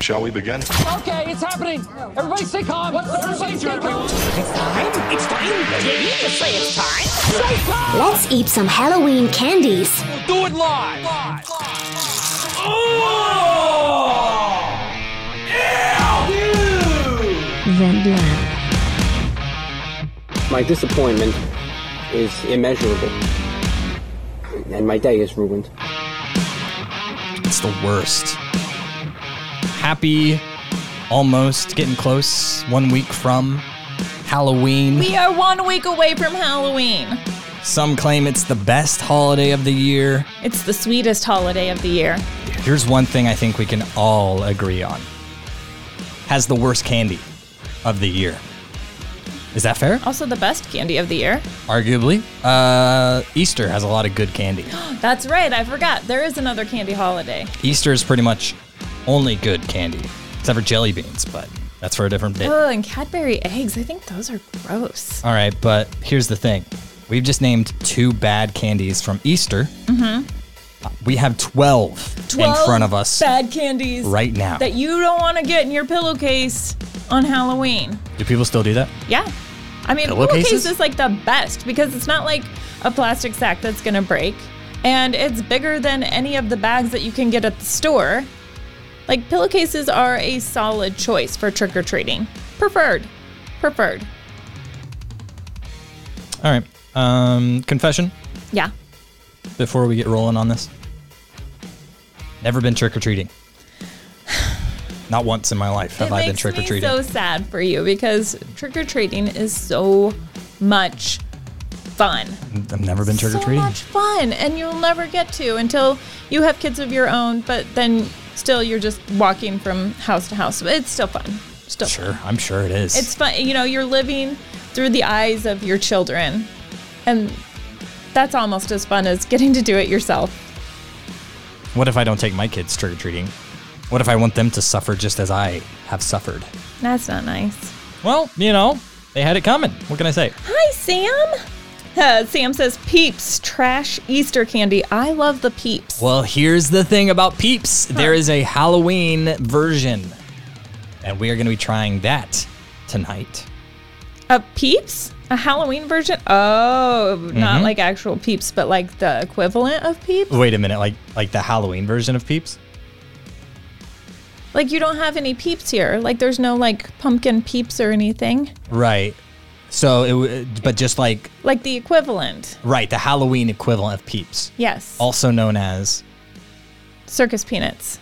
Shall we begin? Okay, it's happening. Everybody stay calm. What's the procedure, everyone? It's time. It's time. Did you just say it's time? Let's eat some Halloween candies. Do it live. Vendland. My disappointment is immeasurable. And my day is ruined. It's the worst. Happy, almost getting close, one week from Halloween. We are one week away from Halloween. Some claim it's the best holiday of the year. It's the sweetest holiday of the year. Here's one thing I think we can all agree on has the worst candy of the year. Is that fair? Also, the best candy of the year. Arguably. Uh, Easter has a lot of good candy. That's right, I forgot. There is another candy holiday. Easter is pretty much only good candy, except for jelly beans, but that's for a different day. Oh, and Cadbury eggs. I think those are gross. All right, but here's the thing. We've just named two bad candies from Easter. Mm-hmm. We have 12, in front of us Bad candies. right now. That you don't want to get in your pillowcase on Halloween. Do people still do that? Yeah. I mean, Pillowcases? pillowcase is like the best because it's not like a plastic sack that's going to break. And it's bigger than any of the bags that you can get at the store. Like, pillowcases are a solid choice for trick or treating. Preferred. Preferred. All right. Um, confession Yeah. before we get rolling on this. Never been trick or treating. Not once in my life have I been trick or treating. so sad for you because trick or treating is so much fun. I've never been trick or so treating. much fun, and you'll never get to until you have kids of your own. But then still, you're just walking from house to house. But It's still fun. Still fun. Sure, I'm sure it is. It's fun. You know, you're living through the eyes of your children, and that's almost as fun as getting to do it yourself. what if I don't take my kids trick or treating? What if I want them to suffer just as I have suffered? That's not nice. Well, you know, they had it coming. What can I say? Hi, Sam. Sam says, Peeps, trash Easter candy. I love the Peeps. Well, here's the thing about Peeps. There is a Halloween version, and we are going to be trying that tonight. A Peeps? A Halloween version? Oh, Mm-hmm. not like actual Peeps, but like the equivalent of Peeps? Wait a minute, like like the Halloween version of Peeps? Like you don't have any Peeps here. Like there's no like pumpkin Peeps or anything. Right. So it, w- but just like Like the equivalent. right, the Halloween equivalent of Peeps, Yes. also known as. Circus peanuts.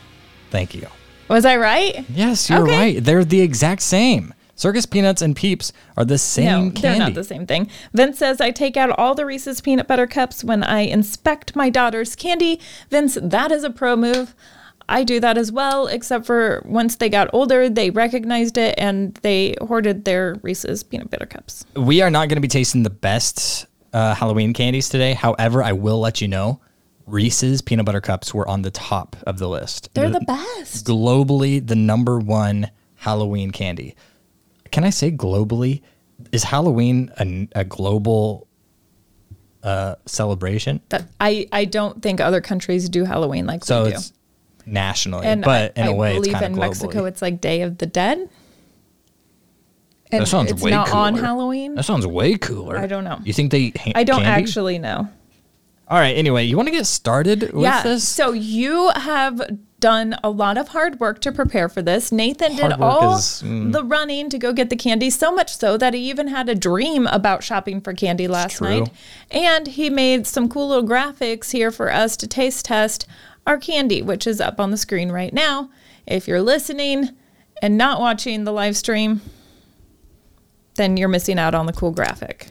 Thank you. Was I right? Yes, you're Okay. right. They're the exact same. Circus peanuts and Peeps are the same no, candy. they're not the same thing. Vince says I take out all the Reese's peanut butter cups when I inspect my daughter's candy. Vince, that is a pro move. I do that as well, except for once they got older, they recognized it and they hoarded their Reese's peanut butter cups. We are not going to be tasting the best uh, Halloween candies today. However, I will let you know Reese's peanut butter cups were on the top of the list. They're the best. globally the number one Halloween candy. Can I say globally? Is Halloween a, a global uh, celebration? That I, I don't think other countries do Halloween like So we do. it's nationally, and but I, in a I way, it's believe kind in globally. Mexico it's like Day of the Dead. And that sounds it's way not cooler. on Halloween. That sounds way cooler. I don't know. You think they? Ha- I don't candy? actually know. All right. Anyway, you want to get started with yeah. this? So you have done a lot of hard work to prepare for this. Nathan Hard did all is, mm. the running to go get the candy, so much so that he even had a dream about shopping for candy last true. night. And he made some cool little graphics here for us to taste test our candy, which is up on the screen right now. If you're listening and not watching the live stream, then you're missing out on the cool graphic.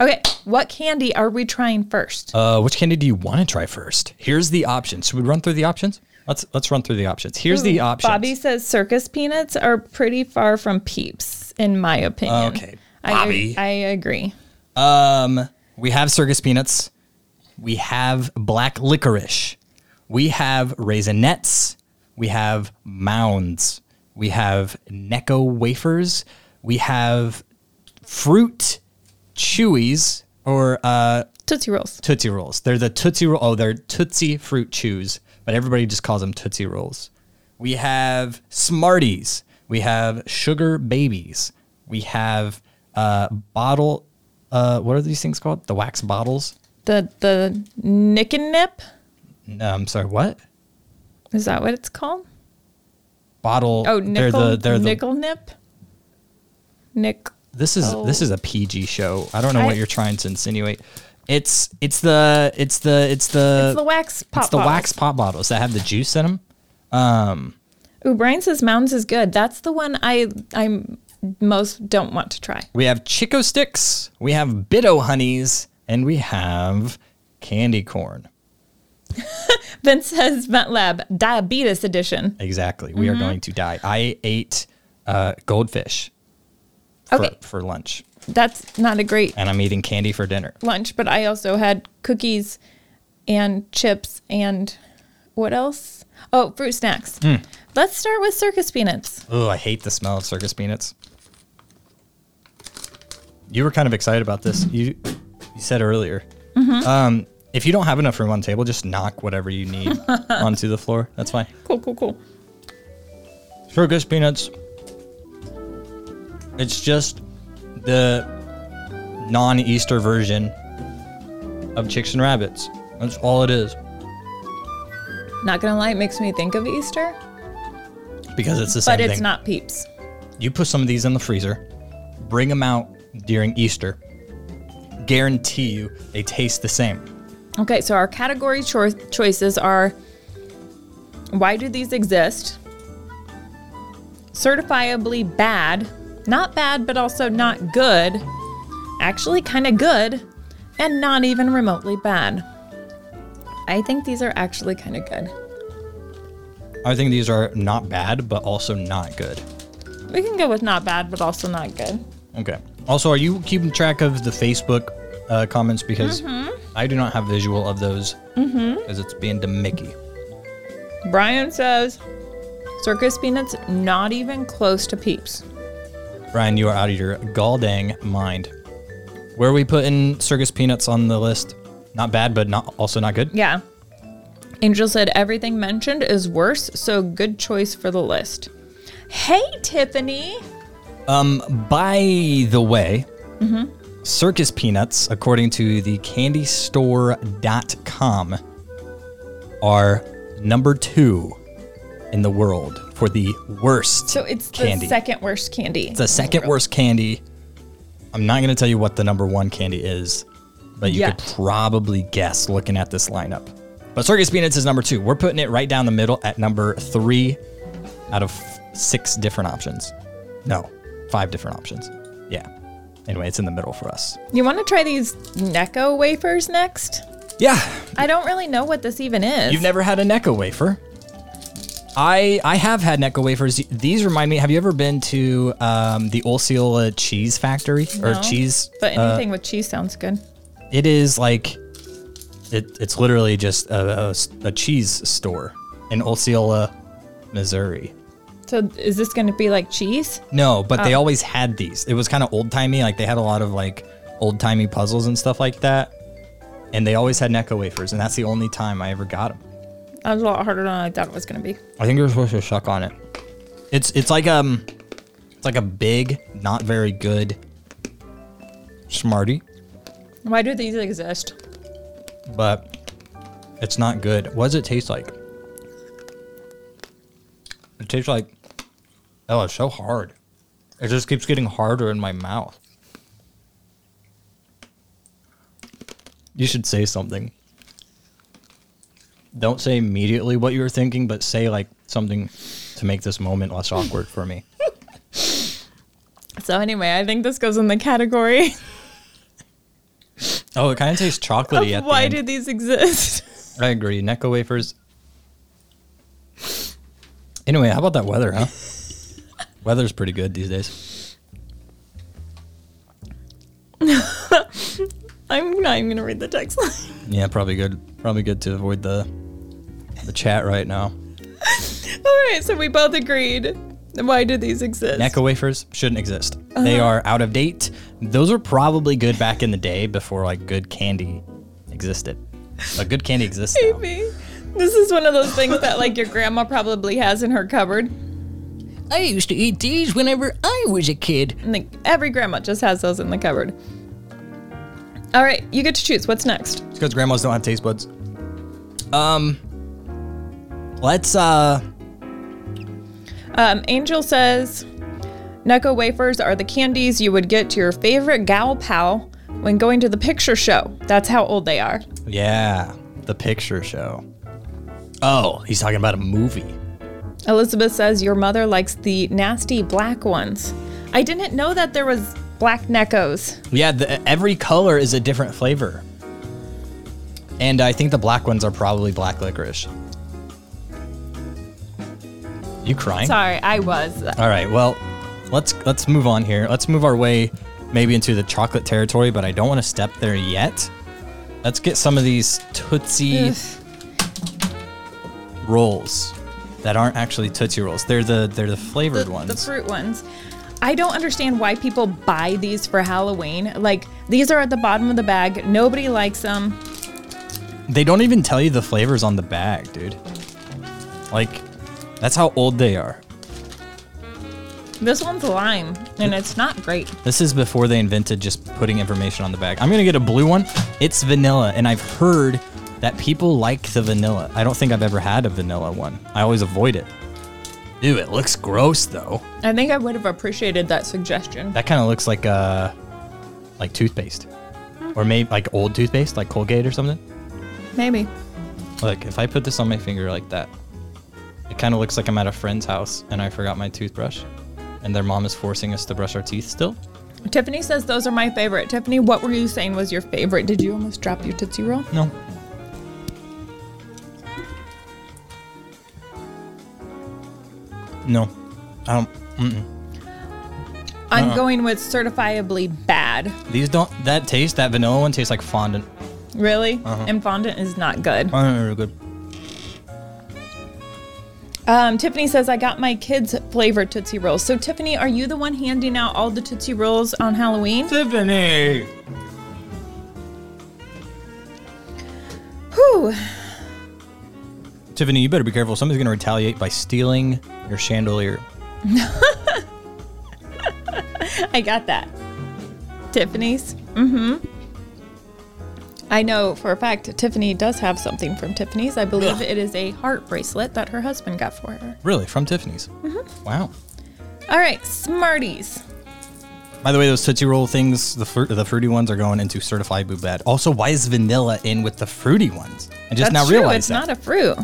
Okay, what candy are we trying first? Uh, which candy do you want to try first? Here's the options. Should we run through the options? Let's let's run through the options. Here's the options. Bobby says circus peanuts are pretty far from peeps, in my opinion. Okay, I- Bobby. I, agree. Um, we have circus peanuts. We have black licorice. We have raisinets. We have mounds. We have Necco wafers. We have fruit chewies or uh, Tootsie Rolls. Tootsie Rolls. They're the Tootsie Roll. Oh, they're Tootsie Fruit Chews, but everybody just calls them Tootsie Rolls. We have Smarties. We have Sugar Babies. We have uh, bottle. Uh, what are these things called? The wax bottles. The the Nik-L-Nip I'm sorry. What is that what it's called? bottle? Oh, they're nickel the they're the. nickel nip. Nick. This is Oh. this is a PG show. I don't know I- what you're trying to insinuate. It's it's the it's the it's the It's the wax pop. it's the bottles. wax pop bottles that have the juice in them. Um, Ooh, Brian says Mounds is good. That's the one I I most don't want to try. We have Chick-O-Sticks. We have Bit-O-Honeys, and we have candy corn. Vince says Vent Lab Diabetes Edition. Exactly. We Mm-hmm. are going to die. I ate uh, goldfish for, Okay. for lunch, That's not a great and I'm eating candy for dinner. lunch, but I also had cookies and chips and what else? Oh, fruit snacks. Hmm. Let's start with circus peanuts. Oh, I hate the smell of circus peanuts. You were kind of excited about this. You you said earlier. Mm-hmm. Um, if you don't have enough room on the table, just knock whatever you need onto the floor. That's fine. Cool, cool, cool. Circus peanuts. It's just the non-Easter version of chicks and rabbits. That's all it is. Not gonna lie, it makes me think of Easter, Because it's the same but it's thing. not peeps. You put some of these in the freezer, bring them out during Easter. Guarantee you they taste the same. Okay, so our category cho- choices are why do these exist? Certifiably bad, not bad, but also not good, actually kind of good, and not even remotely bad. I think these are actually kind of good. I think these are not bad, but also not good. We can go with not bad, but also not good. Okay. Also, are you keeping track of the Facebook uh, comments? Because Mm-hmm. I do not have visual of those because it's being to Mickey. Brian says circus peanuts not even close to peeps. Brian, you are out of your gall-dang mind. Where are we putting circus peanuts on the list? Not bad, but not also not good. Yeah. Angel said everything mentioned is worse, so good choice for the list. Hey, Tiffany. Um, By the way, circus peanuts, according to the candystore.com, are number two in the world for the worst So it's the candy. second worst candy. It's the second worst candy. I'm not going to tell you what the number one candy is, but you Yet. could probably guess looking at this lineup. But circus peanuts is number two. We're putting it right down the middle at number three out of six different options. No, five different options. Yeah. Anyway, it's in the middle for us. You want to try these Necco wafers next? Yeah. I don't really know what this even is. You've never had a Necco wafer. I I have had Necco wafers. These remind me. Have you ever been to um, the Osceola Cheese Factory or No, cheese? But uh, anything with cheese sounds good. It is like, it, it's literally just a cheese store in Osceola, Missouri. So is this going to be like cheese? No, but Oh. they always had these. It was kind of old timey. Like they had a lot of like old timey puzzles and stuff like that. And they always had Necco wafers, and that's the only time I ever got them. That was a lot harder than I thought it was going to be. I think you're supposed to suck on it. It's it's like um, it's like a big, not very good Smartie, Why do these exist? but it's not good. What does it taste like? It tastes like oh, it's so hard. It just keeps getting harder in my mouth. You should say something. Don't say immediately what you were thinking, but say like something to make this moment less awkward for me. So anyway, I think this goes in the category Oh, it kind of tastes chocolatey of at the why end. do these exist? I agree. Necco wafers. Anyway, how about that weather, huh? Weather's pretty good these days. I'm not even going to read the text line. Yeah, probably good. Probably good to avoid the the chat right now. All right, so we both agreed. Why do these exist? Necco wafers shouldn't exist. They Uh-huh. are out of date. Those were probably good back in the day before like good candy existed. But good candy exists now. Maybe. This is one of those things that like your grandma probably has in her cupboard. I used to eat these whenever I was a kid. And like every grandma just has those in the cupboard. All right, you get to choose. What's next? It's because grandmas don't have taste buds. Um, let's uh, Um, Angel says Necco wafers are the candies you would get to your favorite gal pal when going to the picture show. That's how old they are. yeah, the picture show. Oh, he's talking about a movie. Elizabeth says your mother likes the nasty black ones. I didn't know that there was black Neccos. Yeah, the, every color is a different flavor. And I think the black ones are probably black licorice. You crying? Sorry, I was. All right, well, let's let's move on here. Let's move our way maybe into the chocolate territory, but I don't want to step there yet. Let's get some of these Tootsie rolls that aren't actually Tootsie rolls. They're the they're the flavored the, ones. the fruit ones. I don't understand why people buy these for Halloween. Like these are at the bottom of the bag. Nobody likes them. They don't even tell you the flavors on the bag, dude. Like, that's how old they are. This one's lime, and it's not great. This is before they invented just putting information on the bag. I'm gonna get a blue one. It's vanilla, and I've heard that people like the vanilla. I don't think I've ever had a vanilla one. I always avoid it. Ew, it looks gross though. I think I would have appreciated that suggestion. That kind of looks like uh, like toothpaste, or maybe like old toothpaste, like Colgate or something. Maybe. Look, if I put this on my finger like that, it kind of looks like I'm at a friend's house and I forgot my toothbrush, and their mom is forcing us to brush our teeth still. Tiffany says those are my favorite. Tiffany, what were you saying was your favorite? Did you almost drop your Tootsie Roll? No. No, I don't. Mm-mm. I'm Uh-uh. going with certifiably bad. These don't. That taste, that vanilla one tastes like fondant. Really? Uh-huh. And fondant is not good. Fondant Oh, good. Um, Tiffany says, I got my kids' flavored Tootsie Rolls. So, Tiffany, are you the one handing out all the Tootsie Rolls on Halloween? Tiffany. Whew. Tiffany, you better be careful. Somebody's gonna retaliate by stealing your chandelier. I got that. Tiffany's? Mm hmm. I know for a fact Tiffany does have something from Tiffany's. I believe it is a heart bracelet that her husband got for her. Really, from Tiffany's. Mm-hmm. Wow. All right, Smarties. By the way, those Tootsie Roll things, the fru- the fruity ones, are going into certified boo bad. Also, why is vanilla in with the fruity ones? I just That's now true. realized It's that not a fruit.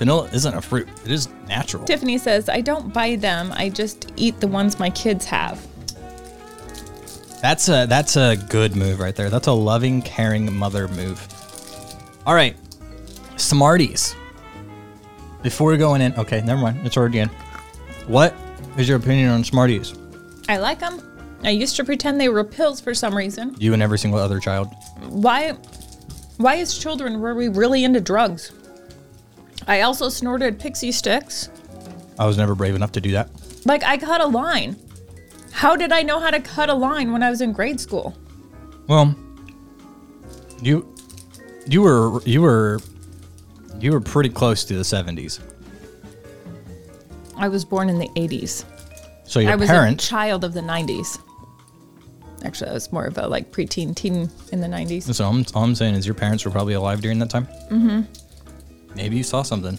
Vanilla isn't a fruit; it is natural. Tiffany says, I don't buy them. I just eat the ones my kids have. That's a that's a good move right there. That's a loving, caring mother move. All right, Smarties. Before we going in, okay, never mind. It's already in. What is your opinion on Smarties? I like them. I used to pretend they were pills for some reason. You and every single other child. Why why as children were we really into drugs? I also snorted pixie sticks. I was never brave enough to do that. Like I cut a line. How did I know how to cut a line when I was in grade school? Well, you you were you were you were pretty close to the 70s. I was born in the 80s. So your I was parents a child of the 90s. Actually, I was more of a like preteen teen in the 90s. So I'm, all I'm saying is your parents were probably alive during that time. Mm-hmm. Maybe you saw something.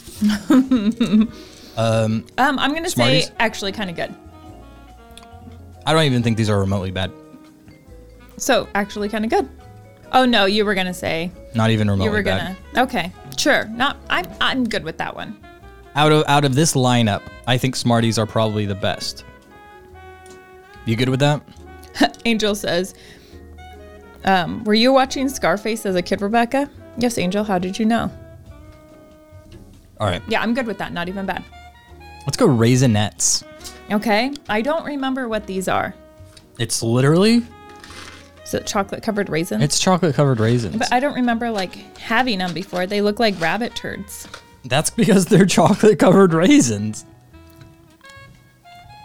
Um, I'm gonna Smarties? say actually kind of good. I don't even think these are remotely bad. So actually kind of good. Oh no, you were gonna say Not even remotely you were bad. gonna. Okay, sure. Not. I'm. I'm good with that one. Out of out of this lineup, I think Smarties are probably the best. You good with that? Angel says, um, "Were you watching Scarface as a kid, Rebecca?" Yes, Angel. How did you know? All right. Yeah, I'm good with that. Not even bad. Let's go Raisinets. Okay. I don't remember what these are. It's literally Is it chocolate covered raisins? it's chocolate covered raisins. but I don't remember like having them before. They look like rabbit turds. That's because they're chocolate covered raisins.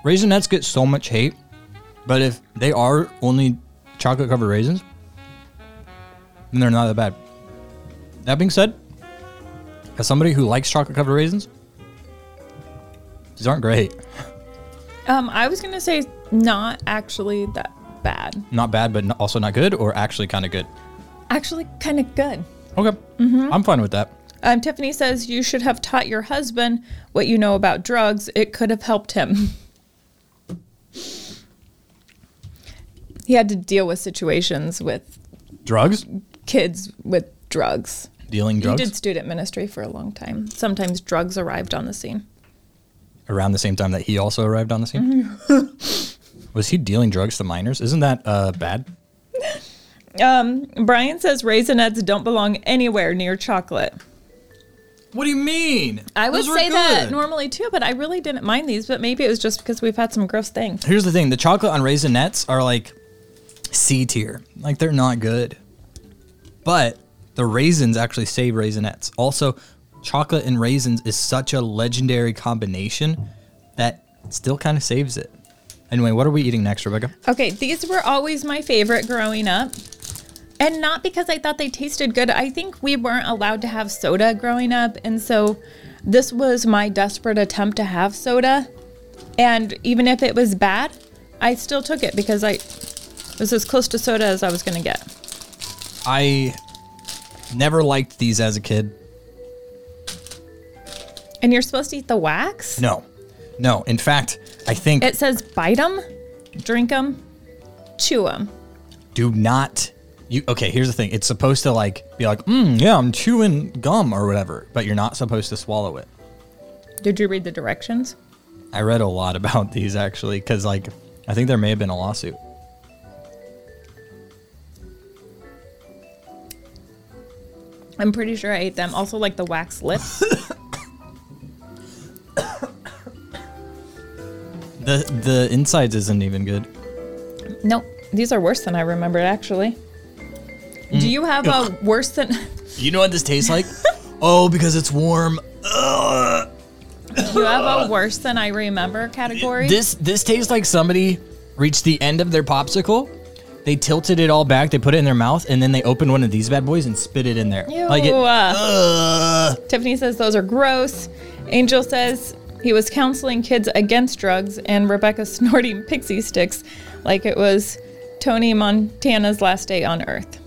Raisinets get so much hate, but if they are only chocolate covered raisins, then they're not that bad. That being said, As somebody who likes chocolate covered raisins, these aren't great. Um, I was gonna say not actually that bad. Not bad, but also not good, or actually kind of good. Actually, kind of good. Okay, I'm fine with that. Um, Tiffany says you should have taught your husband what you know about drugs. It could have helped him. he had to deal with situations with Drugs, kids with drugs. Dealing drugs He did student ministry for a long time. Sometimes drugs arrived on the scene. around the same time that he also arrived on the scene. Was he dealing drugs to minors? Isn't that uh, bad? Um, Brian says raisinets don't belong anywhere near chocolate. What do you mean? I would say that normally too, but I really didn't mind these. But maybe it was just because we've had some gross things. Here's the thing: the chocolate on raisinets are like C tier. Like they're not good. But the raisins actually save raisinets. Also, chocolate and raisins is such a legendary combination that still kind of saves it. Anyway, what are we eating next, Rebecca? Okay, these were always my favorite growing up. And not because I thought they tasted good. I think we weren't allowed to have soda growing up. And so this was my desperate attempt to have soda. And even if it was bad, I still took it because I was as close to soda as I was going to get. I never liked these as a kid. And you're supposed to eat the wax? No, no. In fact, I think It says bite them, drink them, chew them. do not you okay here's the thing it's supposed to like be like mm, yeah i'm chewing gum or whatever but you're not supposed to swallow it Did you read the directions? i read a lot about these actually because like i think there may have been a lawsuit I'm pretty sure I ate them. Also, like the wax lips. the the insides isn't even good nope. These are worse than I remembered, actually. Do mm. you have a worse than. you know what this tastes like oh because it's warm Ugh. Do you have a worse than I remember category? this this tastes like somebody reached the end of their popsicle they tilted it all back they put it in their mouth and then they opened one of these bad boys and spit it in there Ew. like it uh, Ugh. Tiffany says those are gross. Angel says he was counseling kids against drugs, and Rebecca snorting pixie sticks like it was Tony Montana's last day on Earth.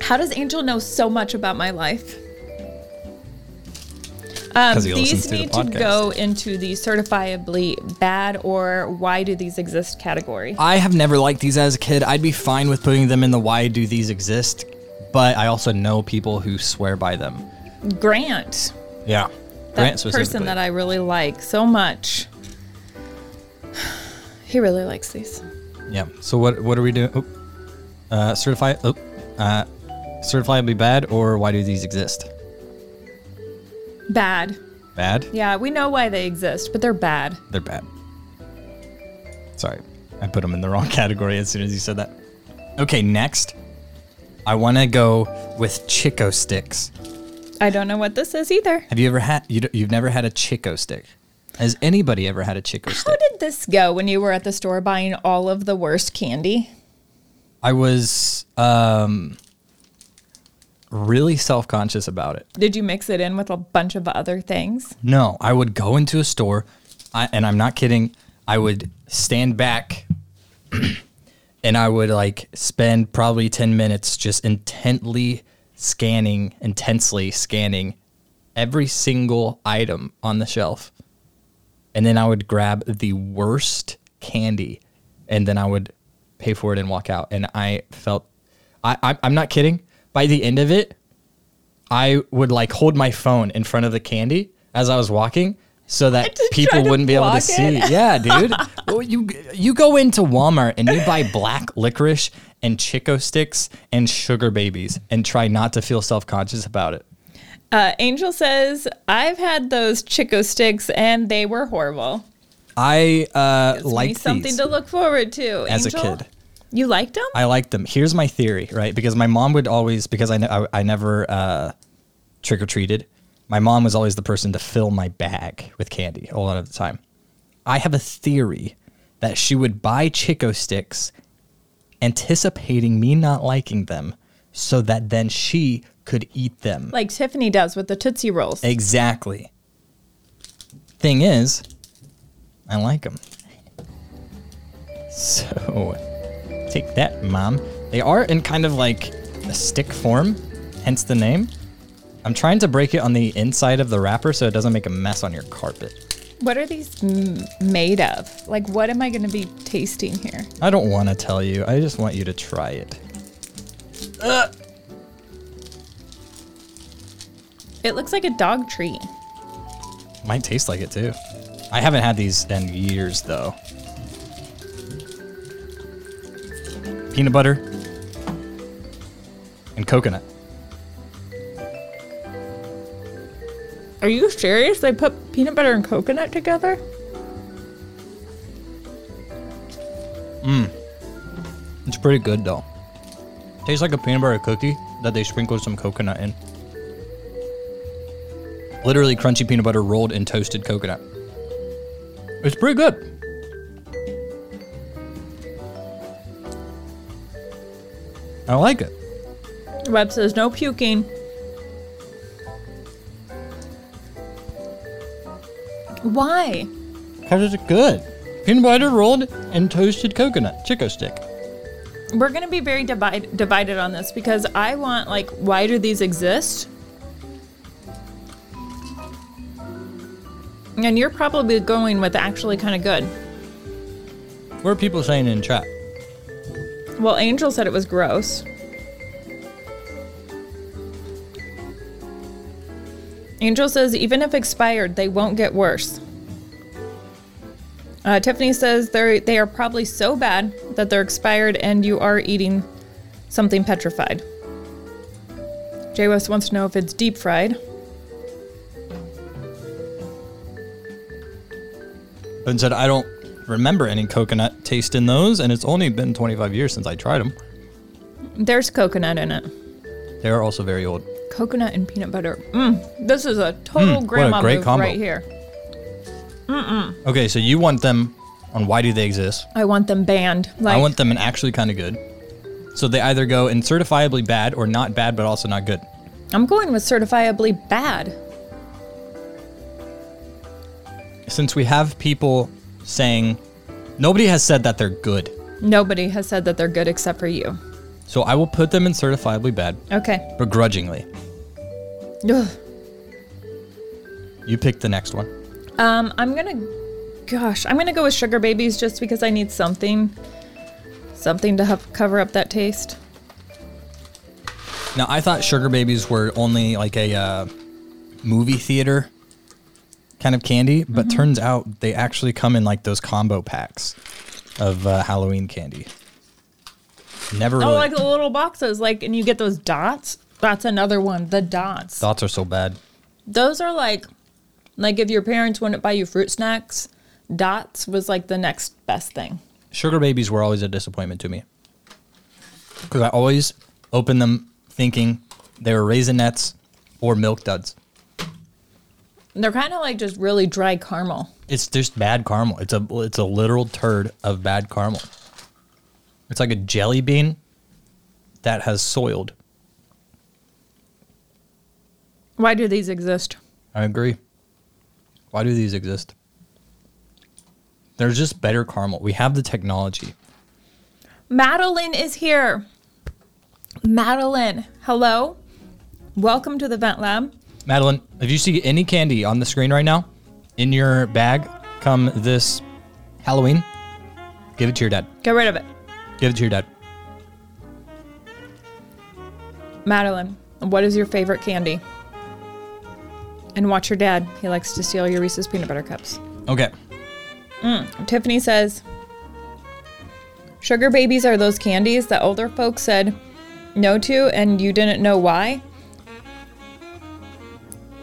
How does Angel know so much about my life? Um, these to the need to go into the certifiably bad or why do these exist category. I have never liked these as a kid. I'd be fine with putting them in the why do these exist, but I also know people who swear by them. Grant, Yeah. that person that I really like so much. He really likes these. Yeah. So what what are we doing? Oh, uh, certify. Oh, uh, certifiably bad or why do these exist? Bad. Bad. Yeah, we know why they exist, but they're bad. They're bad. Sorry, I put them in the wrong category as soon as you said that. Okay, next, I want to go with Chick-O-Sticks. I don't know what this is either. Have you ever had? you, you've never had a Chick-O-Stick? Has anybody ever had a Chick-O-Stick? How did this go when you were at the store buying all of the worst candy? I was um, really self conscious about it. Did you mix it in with a bunch of other things? No, I would go into a store, I, and I'm not kidding. I would stand back, and I would like spend probably ten minutes just intently scanning, intensely scanning every single item on the shelf, and then I would grab the worst candy, and then I would pay for it and walk out. And I felt, I, I I'm not kidding. By the end of it, I would like hold my phone in front of the candy as I was walking so that people wouldn't be able to block see. Yeah, dude. well, you you go into Walmart and you buy black licorice and Chick-O-Sticks and sugar babies and try not to feel self-conscious about it. Uh, Angel says, I've had those Chick-O-Sticks and they were horrible. I uh like something these to look forward to. as a kid. You liked them? I liked them. Here's my theory, right? Because my mom would always, because I, ne- I, I never uh, trick or treated, my mom was always the person to fill my bag with candy a lot of the time. I have a theory that she would buy Chick-O-Sticks, anticipating me not liking them, so that then she could eat them. Like Tiffany does with the Tootsie Rolls. Exactly. Thing is, I like them. So, take that, mom. They are in kind of like a stick form, hence the name. I'm trying to break it on the inside of the wrapper so it doesn't make a mess on your carpet. What are these m- made of? Like, what am I going to be tasting here? I don't want to tell you. I just want you to try it. It looks like a dog treat. Might taste like it too. I haven't had these in years though. Peanut butter and coconut. Are you serious? They put peanut butter and coconut together? Mmm. It's pretty good though. Tastes like a peanut butter cookie that they sprinkled some coconut in. Literally crunchy peanut butter rolled in toasted coconut. It's pretty good. I like it. Web says no puking. Why? Because it's good. Peanut butter rolled and toasted coconut. Chick-O-Stick. We're going to be very divide- divided on this because I want, like, why do these exist? And you're probably going with actually kind of good. What are people saying in chat? Well, Angel said it was gross. Angel says even if expired, they won't get worse. Uh, Tiffany says they're they are probably so bad that they're expired and you are eating something petrified. Jay West wants to know if it's deep fried. Ben said, I don't remember any coconut taste in those, and it's only been 25 years since I tried them. There's coconut in it. They are also very old. Coconut and peanut butter. Mm, this is a total Mm, grandma great move combo. right here. Okay, so you want them on why do they exist? I want them banned. Like I want them in actually kind of good. So they either go in certifiably bad or not bad, but also not good. I'm going with certifiably bad. Since we have people saying nobody has said that they're good, Nobody has said that they're good except for you. so I will put them in certifiably bad, Okay. begrudgingly. Ugh. You pick the next one. Um, I'm gonna, gosh, I'm gonna go with sugar babies just because I need something, something to help cover up that taste. Now I thought sugar babies were only like a uh, movie theater kind of candy, but Mm-hmm. turns out they actually come in like those combo packs of uh, Halloween candy. Never really Oh, like the little boxes, like, and you get those dots. That's another one. The dots. Dots are so bad. Those are like, like if your parents wouldn't buy you fruit snacks, dots was like the next best thing. Sugar babies were always a disappointment to me because I always opened them thinking they were raisinets or milk duds. They're kind of like just really dry caramel. It's just bad caramel. It's a it's a literal turd of bad caramel. It's like a jelly bean that has soiled. Why do these exist? I agree. Why do these exist? There's just better caramel. We have the technology. Madeline is here. Madeline, hello. Welcome to the Vent Lab. Madeline, if you see any candy on the screen right now in your bag come this Halloween, give it to your dad. Get rid of it. Give it to your dad. Madeline, what is your favorite candy? And watch your dad. He likes to steal your Reese's peanut butter cups. Okay. Mm. Tiffany says, Sugar babies are those candies that older folks said no to and you didn't know why.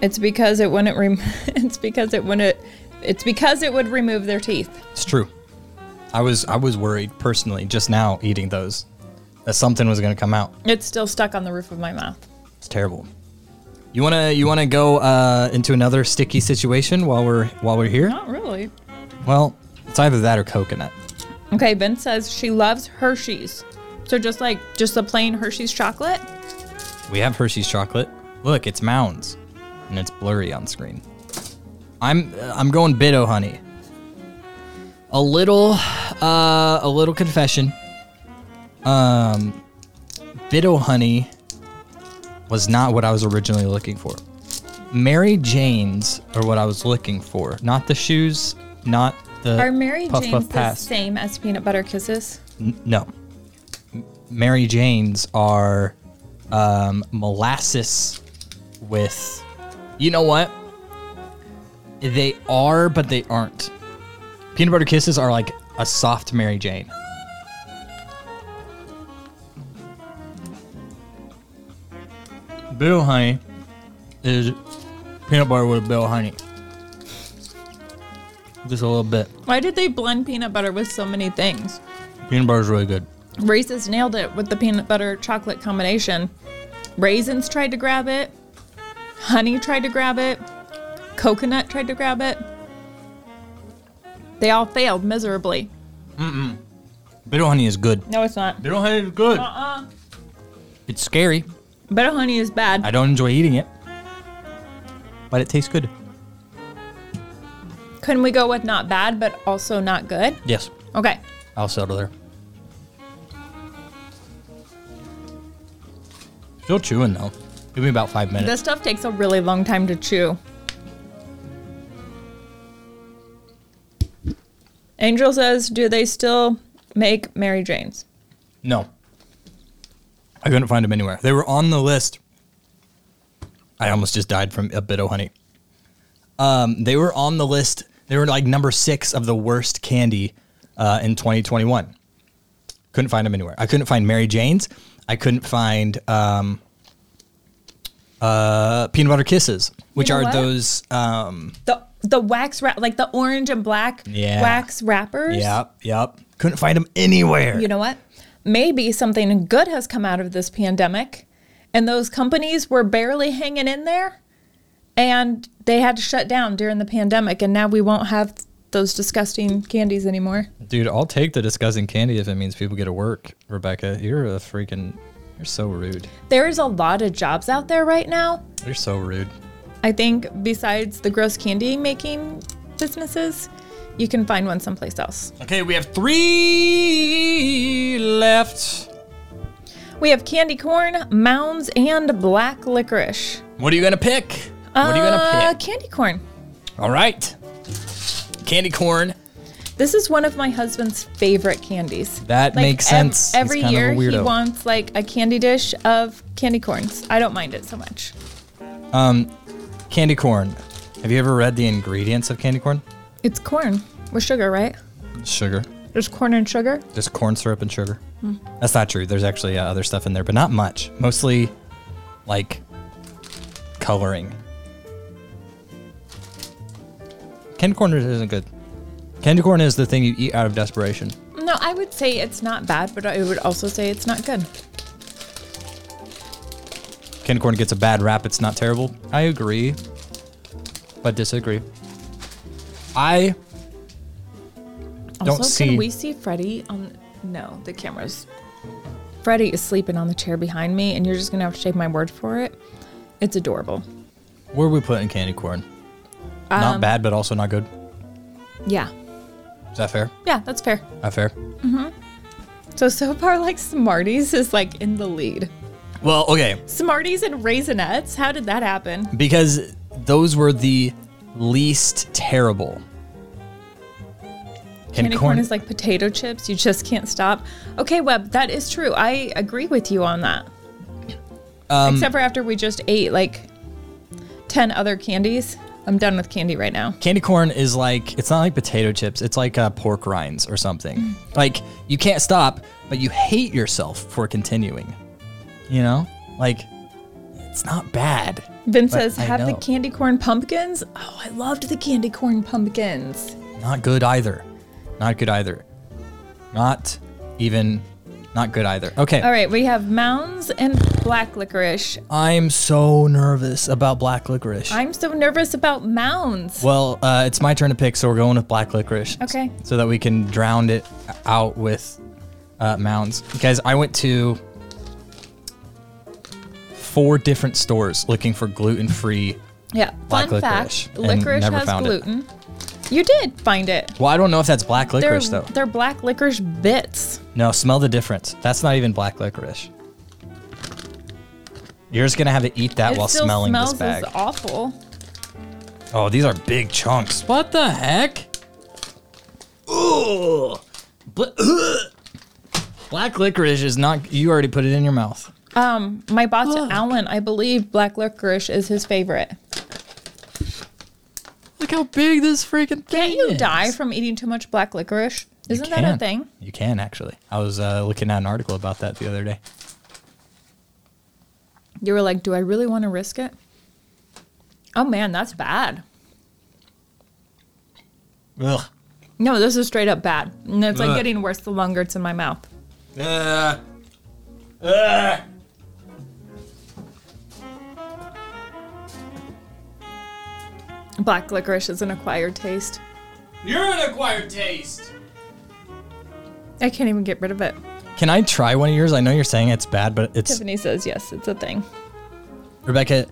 It's because it wouldn't rem- it's because it wouldn't it's because it would remove their teeth. It's true. I was I was worried personally just now eating those that something was going to come out. It's still stuck on the roof of my mouth. It's terrible. You want to you want to go uh, into another sticky situation while we're while we're here? Not really. Well, it's either that or coconut. Okay, Ben says she loves Hershey's. So just like just the plain Hershey's chocolate. We have Hershey's chocolate. Look, it's Mounds, and it's blurry on screen. I'm I'm going Bit-O-Honey. A little, uh, a little confession. Um, Bit-O-Honey was not what I was originally looking for. Mary Jane's are what I was looking for, not the shoes, not the Are Mary Puff Jane's Puff the Pass. same as peanut butter kisses? N- no. M- Mary Jane's are um, molasses with. You know what? They are, but they aren't. Peanut butter kisses are like a soft Mary Jane. Bit-O-Honey is peanut butter with Bit-O-Honey. Just a little bit. Why did they blend peanut butter with so many things? Peanut butter is really good. Reese's nailed it with the peanut butter chocolate combination. Raisins tried to grab it. Honey tried to grab it. Coconut tried to grab it. They all failed miserably. Mm-mm. Bit-O-Honey is good. No, it's not. Bitter honey is good. Uh-uh. It's scary. Bit-O-Honey is bad. I don't enjoy eating it, but it tastes good. Couldn't we go with not bad, but also not good? Yes, Okay. I'll settle there. Still chewing though. Give me about five minutes. This stuff takes a really long time to chew. Angel says, do they still make Mary Jane's? no, I couldn't find them anywhere. They were on the list. I almost just died from a Bit-O-Honey. Um, they were on the list. They were like number six of the worst candy uh, in 2021. Couldn't find them anywhere. I couldn't find Mary Jane's. I couldn't find um, uh, peanut butter kisses, which know are what? those. Um, The the wax wrap, like the orange and black Yeah. wax wrappers. yep, yep. Couldn't find them anywhere. You know what? Maybe something good has come out of this pandemic, and those companies were barely hanging in there, and they had to shut down during the pandemic, and now we won't have those disgusting candies anymore. Dude, I'll take the disgusting candy if it means people get to work. Rebecca, you're a freaking. You're so rude. There's a lot of jobs out there right now. You're so rude. I think besides the gross candy making businesses, you can find one someplace else. Okay, we have three left. We have candy corn, mounds, and black licorice. What are you gonna pick? What are you gonna Uh, pick? Candy corn. All right. Candy corn. This is one of my husband's favorite candies. That makes sense. He's every kind of a year he wants like a candy dish of candy corns. I don't mind it so much. Um, candy corn. Have you ever read the ingredients of candy corn? It's corn with sugar, right? Sugar. There's corn and sugar. Just corn syrup and sugar. That's not true. There's actually uh, other stuff in there, but not much. Mostly like coloring. Candy corn isn't good. Candy corn is the thing you eat out of desperation. No, I would say it's not bad, but I would also say it's not good. Candy corn gets a bad rap. It's not terrible. I agree, but disagree. I don't also, see. can we see Freddie on? No, the cameras. Freddie is sleeping on the chair behind me, and you're just gonna have to take my word for it. It's adorable. where are we putting candy corn? Um, not bad, but also not good. Yeah, Is that fair? yeah, that's fair. That fair? Mhm. So so far, like Smarties is like in the lead. Well, okay. Smarties and Raisinets. How did that happen? because those were the least terrible. Candy corn is like potato chips. You just can't stop. Okay, Webb, that is true. I agree with you on that. Um, Except for after we just ate like 10 other candies. I'm done with candy right now. candy corn is like it's not like potato chips. It's like uh, pork rinds or something. Mm. Like you can't stop, but you hate yourself for continuing. You know, like it's not bad. Vin But says, I have the know. candy corn pumpkins. Oh, I loved the candy corn pumpkins. Not good either. Not good either. Not even. Not good either. Okay. All right, we have mounds and black licorice. I'm so nervous about black licorice. I'm so nervous about mounds. Well, uh, it's my turn to pick, so we're going with black licorice. Okay. So that we can drown it out with uh, mounds. Guys, I went to four different stores looking for gluten free. Yeah. Black Fun licorice, fact: and licorice never has found it. gluten. You did find it. Well, I don't know if that's black They're, licorice though. they're black licorice bits. No, smell the difference. That's not even black licorice. You're just gonna have to eat that it while still smelling smells this bag. as awful. Oh, these are big chunks. What the heck? Ugh. Black licorice is not. You already put it in your mouth. Um, my boss Alan, I believe black licorice is his favorite. Look how big this freaking thing Can't you is. die from eating too much black licorice? You Isn't that a can. thing? You can actually. I was uh, looking at an article about that the other day. You were like, do I really want to risk it? Oh man, that's bad. Ugh. No, this is straight up bad. And it's like Ugh. getting worse the longer it's in my mouth. Black licorice is an acquired taste. You're an acquired taste. I can't even get rid of it. Can I try one of yours? I know you're saying it's bad, but it's Tiffany says yes, it's a thing. Rebecca.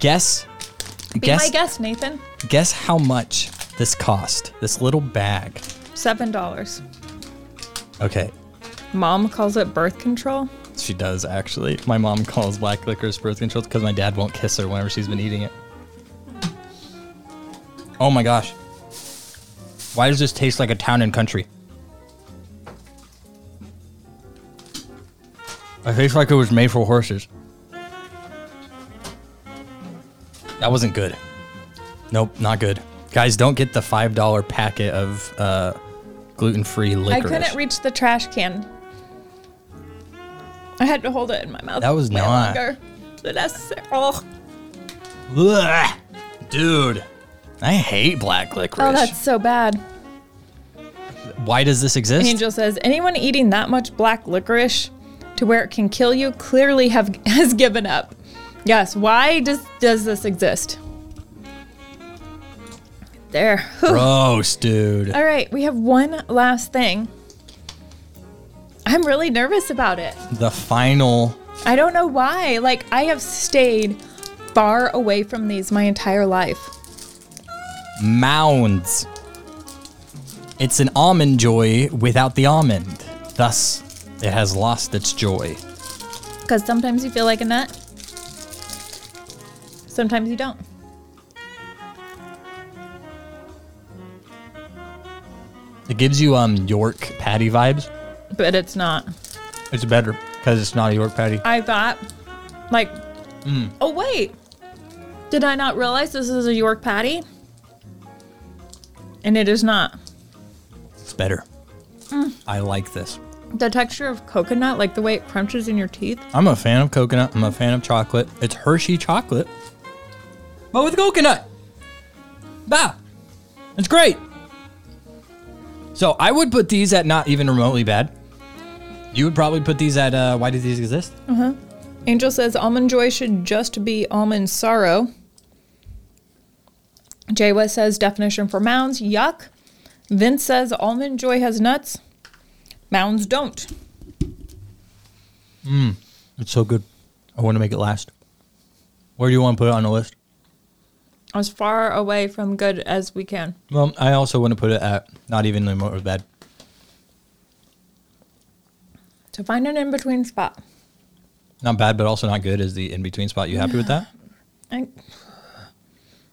Guess. Be guess. my guess, Nathan. Guess how much this cost. This little bag. Seven dollars. Okay, Mom calls it birth control. she does actually. My mom calls black licorice birth control because my dad won't kiss her whenever she's been eating it. Oh my gosh. Why does this taste like a town and country? It tastes like it was made for horses. That wasn't good. Nope, not good. Guys, don't get the $5 packet of uh, gluten free licorice. I couldn't reach the trash can. I had to hold it in my mouth. That was not- longer than necessary. Oh, Ugh. Dude, I hate black licorice. oh, that's so bad. Why does this exist? Angel says anyone eating that much black licorice to where it can kill you clearly have has given up. Yes. Why does does this exist? There. Whew. Gross, dude. All right, we have one last thing. I'm really nervous about it. The final. I don't know why. Like I have stayed far away from these my entire life. Mounds. It's an almond joy without the almond. Thus, it has lost its joy. Because sometimes you feel like a nut. Sometimes you don't. It gives you um York patty vibes. But it's not. It's better because it's not a York patty. I thought, like, oh wait, did I not realize this is a York patty? And it is not. It's better. I like this. The texture of coconut, like the way it crunches in your teeth. I'm a fan of coconut. I'm a fan of chocolate. It's Hershey chocolate, but with coconut. Bah, it's great. So I would put these at not even remotely bad. You would probably put these at uh, why do these exist? Uh huh. Angel says almond joy should just be almond sorrow. Jay West says definition for mounds, yuck. Vince says almond joy has nuts. Mounds don't. Hmm. It's so good. I want to make it last. Where do you want to put it on the list? As far away from good as we can. Well, I also want to put it at not even remotely bad. To find an in between spot. Not bad, but also not good is the in between spot. You happy with that? I,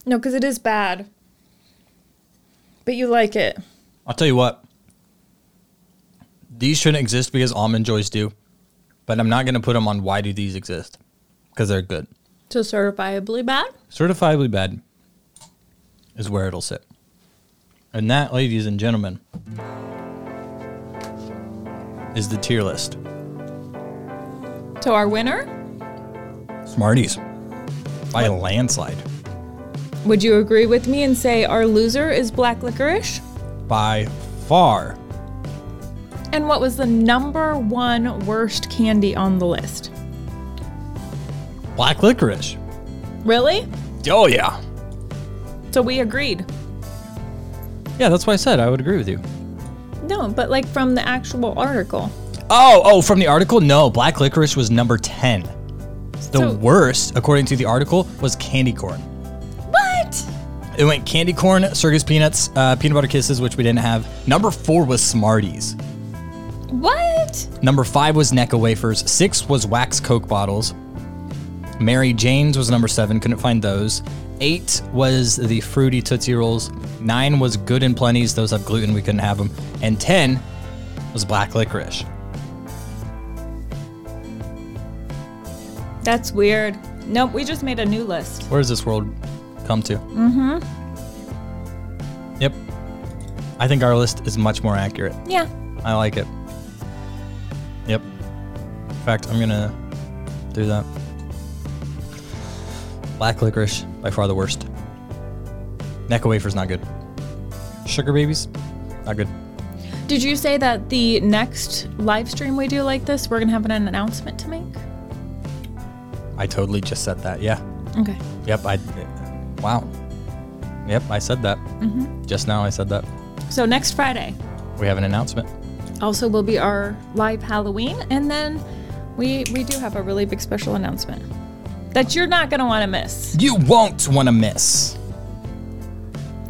no, because it is bad. But you like it. I'll tell you what. These shouldn't exist because almond joys do, but I'm not going to put them on why do these exist because they're good. So certifiably bad? Certifiably bad is where it'll sit. And that, ladies and gentlemen, is the tier list. So our winner? Smarties by a landslide. Would you agree with me and say our loser is black licorice? By far. And what was the number one worst candy on the list? Black licorice. Really? Oh, yeah. So we agreed. Yeah, that's why I said I would agree with you. No, but like from the actual article. Oh, oh, from the article? No, black licorice was number 10. The So- worst, according to the article, was candy corn. It went candy corn, circus peanuts, uh, peanut butter kisses, which we didn't have. Number four was Smarties. What? Number five was Necco wafers. Six was wax Coke bottles. Mary Jane's was number seven. Couldn't find those. Eight was the fruity Tootsie Rolls. Nine was Good and Plenty's. Those have gluten. We couldn't have them. And ten was black licorice. That's weird. Nope, we just made a new list. Where is this world come to? Mm-hmm. Yep. I think our list is much more accurate. Yeah. I like it. Yep. In fact, I'm gonna do that. Black licorice, by far the worst. Necco wafer's not good. Sugar babies, not good. Did you say that the next live stream we do like this, we're gonna have an announcement to make? I totally just said that. Yeah. Okay. Yep. I. Wow. Yep. I said that. Just now. I said that. So next Friday We have an announcement. also will be our live Halloween, and then we we do have a really big special announcement that you're not gonna want to miss. You won't want to miss.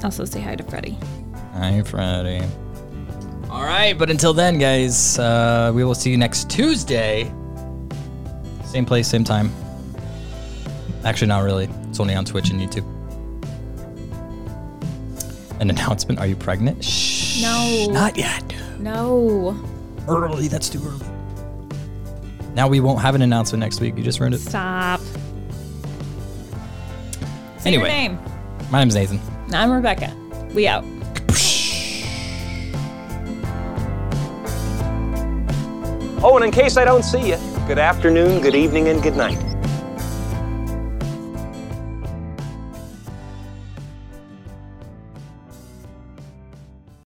Also, say hi to Freddie. Hi, Friday. All right, but until then, guys, uh, we will see you next Tuesday. Same place, same time. Actually, not really. It's only on Twitch and YouTube. An announcement. Are you pregnant? Shh. No. Not yet. No. Early. That's too early. Now we won't have an announcement next week. You just ruined it. Stop. Say Anyway. your name. My name's Nathan. I'm Rebecca. We out. Oh, and in case I don't see you, good afternoon, good evening, and good night.